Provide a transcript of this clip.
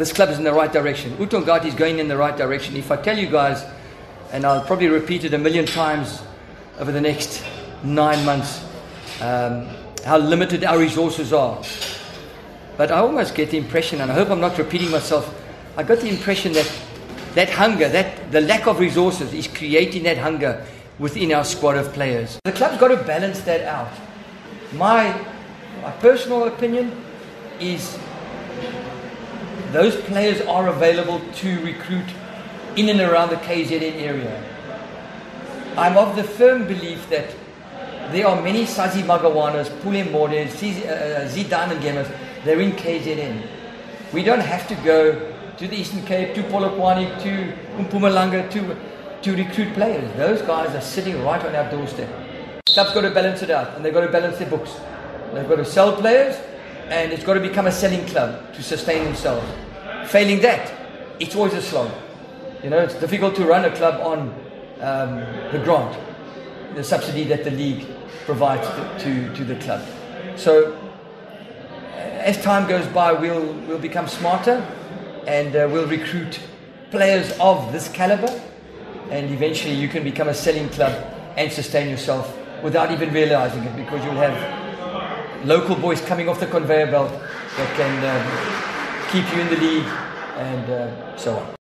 this club is in the right direction. Uthongathi is going in the right direction. If I tell you guys, and I'll probably repeat it a million times over the next nine months, um, how limited our resources are. But I almost get the impression, and I hope I'm not repeating myself, I got the impression that that hunger, that the lack of resources is creating that hunger within our squad of players. The club's got to balance that out. My, my personal opinion is those players are available to recruit in and around the KZN area. I'm of the firm belief that there are many Sazi Magawanas, Pule Mordes, uh, Zidane and Gemers, they're in KZN. We don't have to go to the Eastern Cape, to Polokwane, to Mpumalanga to, to recruit players. Those guys are sitting right on our doorstep. Club's got to balance it out, and they've got to balance their books. They've got to sell players, and it's got to become a selling club to sustain themselves. Failing that, it's always a slog. You know, it's difficult to run a club on um, the grant, the subsidy that the league provides to, to, the club. So, as time goes by, we'll, we'll become smarter and uh, we'll recruit players of this caliber, and eventually you can become a selling club and sustain yourself without even realizing it because you'll have local boys coming off the conveyor belt that can um, keep you in the lead and uh, so on.